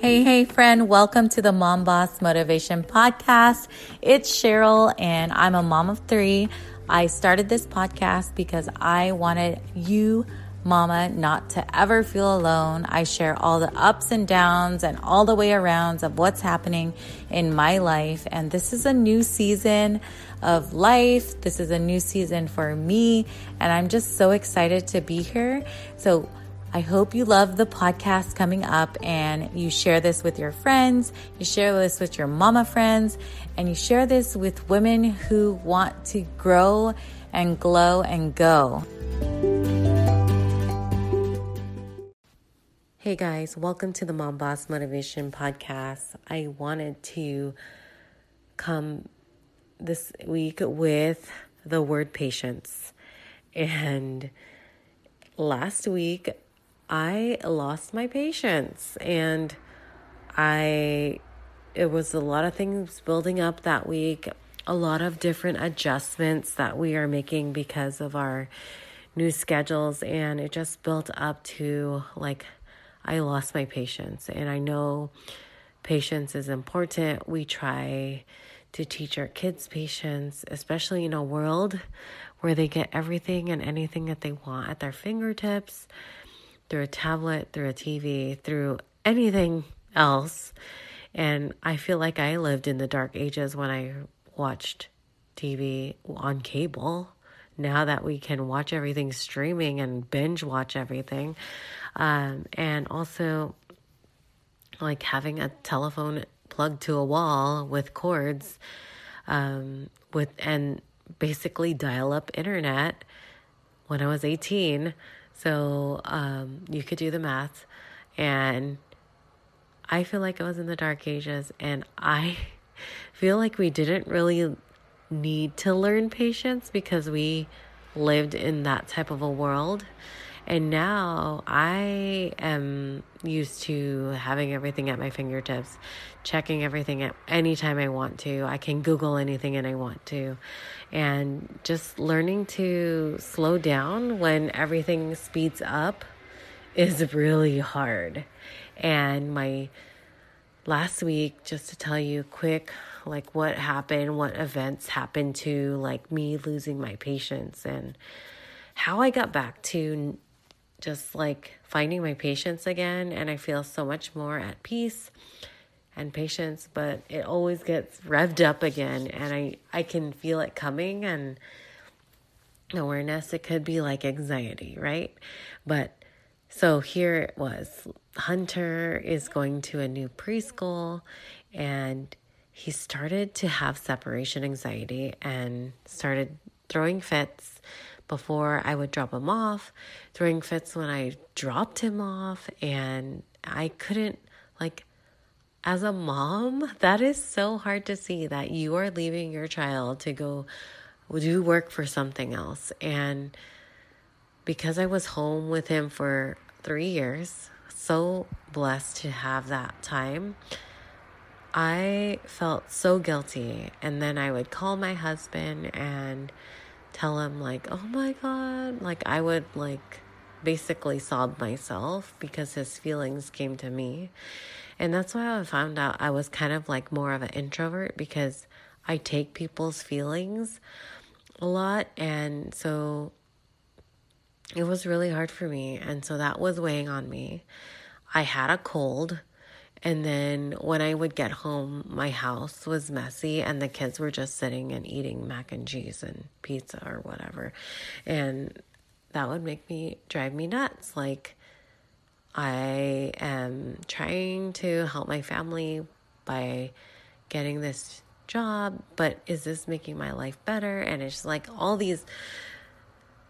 Hey, hey, friend, welcome to the Mom Boss Motivation Podcast. It's Cheryl, and I'm a mom of three. I started this podcast because I wanted you, mama, not to ever feel alone. I share all the ups and downs and all the way arounds of what's happening in my life. And this is a new season of life. This is a new season for me, and I'm just so excited to be here. So, I hope you love the podcast coming up and you share this with your friends, you share this with your mama friends, and you share this with women who want to grow and glow and go. Hey guys, welcome to the Mom Boss Motivation Podcast. I wanted to come this week with the word patience. And last week, I lost my patience and I it was a lot of things building up that week, a lot of different adjustments that we are making because of our new schedules and it just built up to like I lost my patience and I know patience is important. We try to teach our kids patience, especially in a world where they get everything and anything that they want at their fingertips through a tablet, through a TV, through anything else. And I feel like I lived in the dark ages when I watched TV on cable. Now that we can watch everything streaming and binge watch everything. Um, and also, like having a telephone plugged to a wall with cords um, with and basically dial up internet when I was 18 so um, you could do the math. And I feel like I was in the dark ages, and I feel like we didn't really need to learn patience because we lived in that type of a world. And now I am used to having everything at my fingertips, checking everything at any time I want to. I can Google anything and I want to. And just learning to slow down when everything speeds up is really hard. And my last week, just to tell you quick, like what happened, what events happened to like me losing my patience and how I got back to just like finding my patience again and I feel so much more at peace and patience, but it always gets revved up again and I I can feel it coming and awareness it could be like anxiety, right? But so here it was. Hunter is going to a new preschool and he started to have separation anxiety and started throwing fits before I would drop him off, throwing fits when I dropped him off, and I couldn't, like, as a mom, that is so hard to see that you are leaving your child to go do work for something else. And because I was home with him for three years, so blessed to have that time. I felt so guilty. And then I would call my husband and tell him like, "Oh my god." Like I would like basically sob myself because his feelings came to me. And that's why I found out I was kind of like more of an introvert because I take people's feelings a lot and so it was really hard for me and so that was weighing on me. I had a cold and then when I would get home, my house was messy and the kids were just sitting and eating mac and cheese and pizza or whatever. And that would make me drive me nuts. Like, I am trying to help my family by getting this job, but is this making my life better? And it's like all these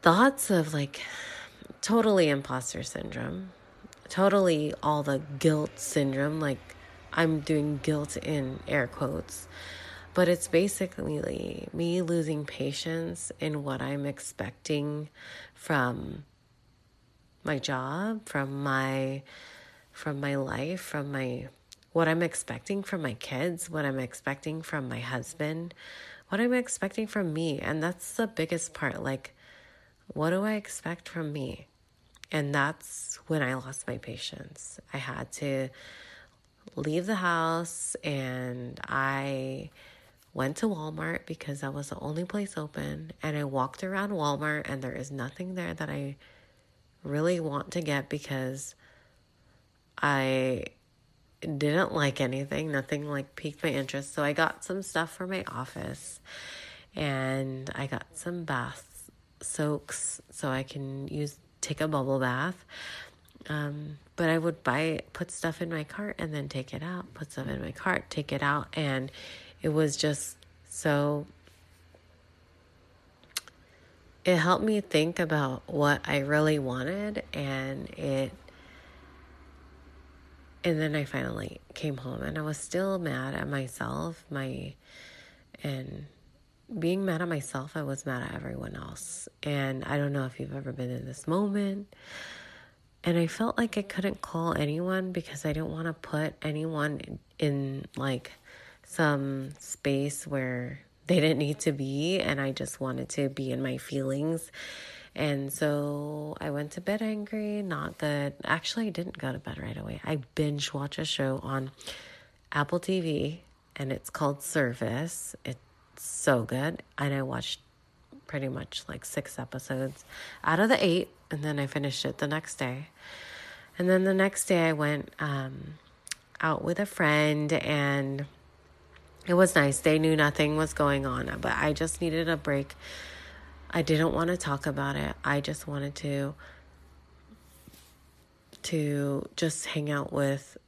thoughts of like totally imposter syndrome totally all the guilt syndrome. Like, I'm doing guilt in air quotes. But it's basically me losing patience in what I'm expecting from my job, from my from my life, from my what I'm expecting from my kids, what I'm expecting from my husband, what I'm expecting from me. And that's the biggest part. Like, what do I expect from me? And that's when I lost my patience. I had to leave the house and I went to Walmart because that was the only place open. And I walked around Walmart and there is nothing there that I really want to get because I didn't like anything. Nothing like piqued my interest. So I got some stuff for my office and I got some bath soaks so I can use take a bubble bath. Um, but I would buy put stuff in my cart and then take it out, put stuff in my cart, take it out, and it was just so it helped me think about what I really wanted and it and then I finally came home and I was still mad at myself, my and being mad at myself, I was mad at everyone else. And I don't know if you've ever been in this moment. And I felt like I couldn't call anyone because I didn't want to put anyone in, like some space where they didn't need to be. And I just wanted to be in my feelings. And so I went to bed angry, not good. Actually, I didn't go to bed right away. I binge watch a show on Apple TV and it's called Service. It's so good. And I watched pretty much like six episodes out of the eight, and then I finished it the next day. And then the next day, I went um, out with a friend, and it was nice. They knew nothing was going on, but I just needed a break I didn't want to talk about it. I just wanted to to just hang out with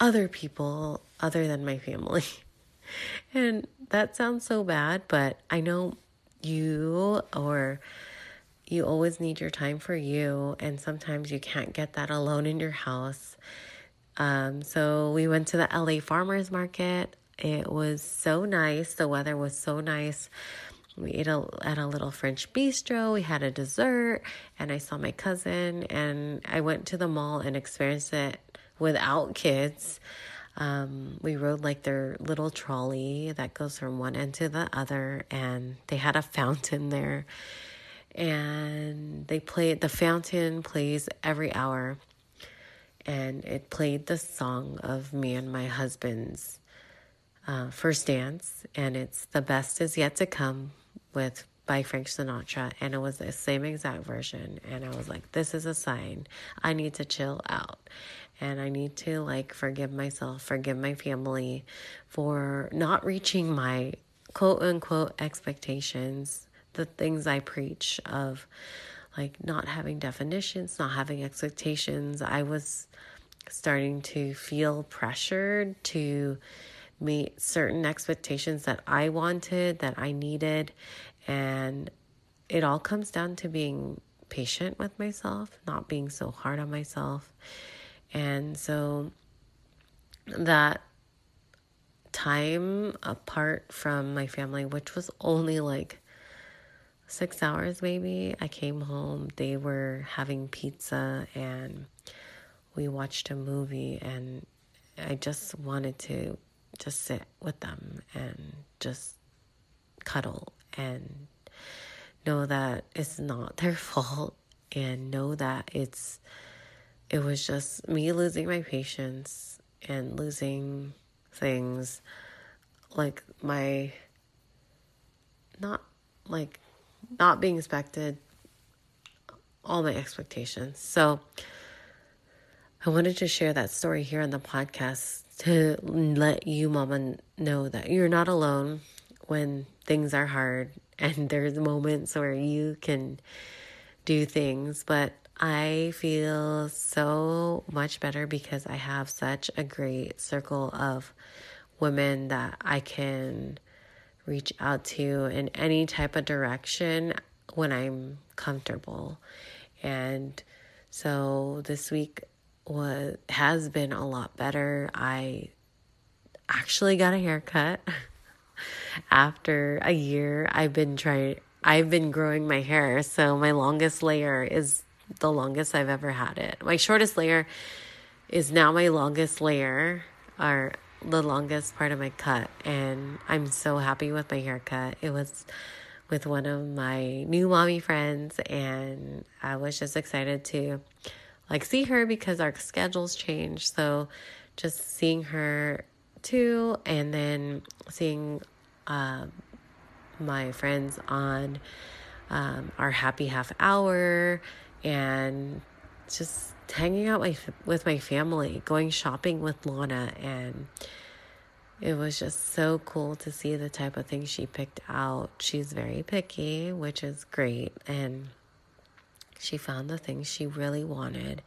other people other than my family. and that sounds so bad, but I know you or you always need your time for you and sometimes you can't get that alone in your house. Um, so we went to the LA Farmers Market. It was so nice. The weather was so nice. We ate a, at a little French bistro. We had a dessert, and I saw my cousin. And I went to the mall and experienced it without kids. Um, we rode like their little trolley that goes from one end to the other, and they had a fountain there. And they played the fountain plays every hour, and it played the song of me and my husband's uh, first dance, and it's the best is yet to come with by Frank Sinatra. And it was the same exact version and I was like this is a sign. I need to chill out and I need to like forgive myself forgive my family for not reaching my quote unquote expectations the things I preach of like not having definitions not having expectations I was starting to feel pressured to meet certain expectations that I wanted, that I needed. And it all comes down to being patient with myself, not being so hard on myself. And so that time apart from my family, which was only like six hours maybe, I came home. They were having pizza and we watched a movie, and I just wanted to just sit with them and just cuddle and know that it's not their fault and know that it's it was just me losing my patience and losing things like my not like not being expected all my expectations so i wanted to share that story here on the podcast to let you, mama, know that you're not alone when things are hard and there's moments where you can do things. But I feel so much better because I have such a great circle of women that I can reach out to in any type of direction when I'm comfortable. And so this week was has been a lot better. I actually got a haircut after a year. I've been trying I've been growing my hair, so my longest layer is the longest I've ever had it. My shortest layer is now my longest layer or the longest part of my cut and I'm so happy with my haircut. It was with one of my new mommy friends and I was just excited to like see her because our schedules changed. So just seeing her too, and then seeing uh, my friends on um, our happy half hour and just hanging out my, with my family, going shopping with Lana, and it was just so cool to see the type of things she picked out. She's very picky, which is great, and she found the things she really wanted.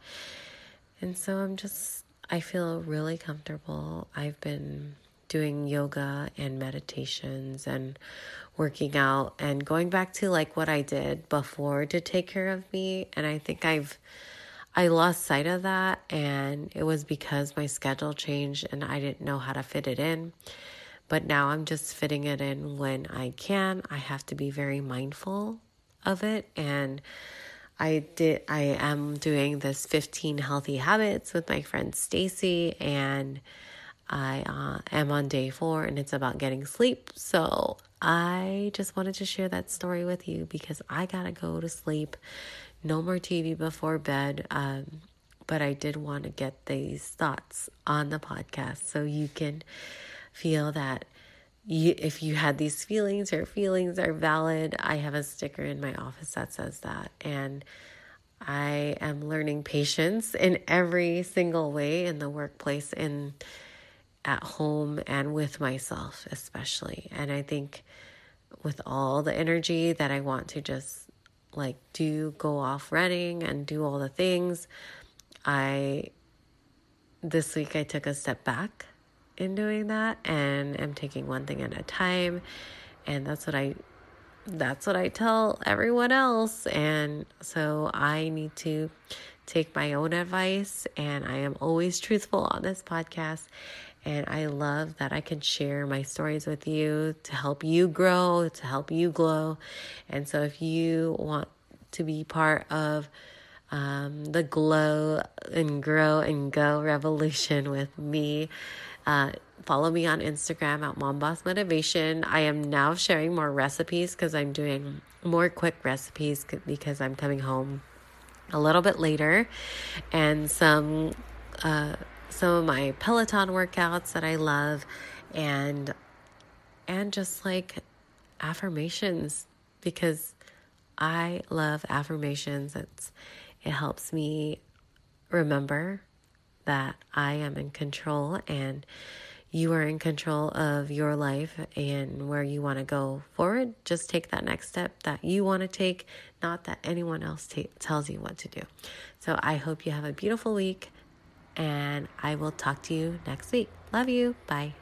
And so I'm just, I feel really comfortable. I've been doing yoga and meditations and working out and going back to like what I did before to take care of me. And I think I've, I lost sight of that. And it was because my schedule changed and I didn't know how to fit it in. But now I'm just fitting it in when I can. I have to be very mindful of it. And I did, I am doing this 15 healthy habits with my friend Stacy and I uh, am on day four and it's about getting sleep. So I just wanted to share that story with you because I gotta go to sleep. No more TV before bed. Um, but I did want to get these thoughts on the podcast so you can feel that you, if you had these feelings, your feelings are valid. I have a sticker in my office that says that. And I am learning patience in every single way in the workplace, in at home and with myself, especially. And I think with all the energy that I want to just like do go off running and do all the things, I this week I took a step back in doing that and am taking one thing at a time. And that's what I that's what I tell everyone else. And so I need to take my own advice and I am always truthful on this podcast and I love that I can share my stories with you to help you grow, to help you glow. And so if you want to be part of um, the glow and grow and go revolution with me, uh, follow me on Instagram at Mom Boss Motivation. I am now sharing more recipes because I'm doing more quick recipes because I'm coming home a little bit later and some uh, some of my Peloton workouts that I love and and just like affirmations because I love affirmations. It's it helps me remember that I am in control and you are in control of your life and where you want to go forward. Just take that next step that you want to take, not that anyone else t- tells you what to do. So I hope you have a beautiful week and I will talk to you next week. Love you. Bye.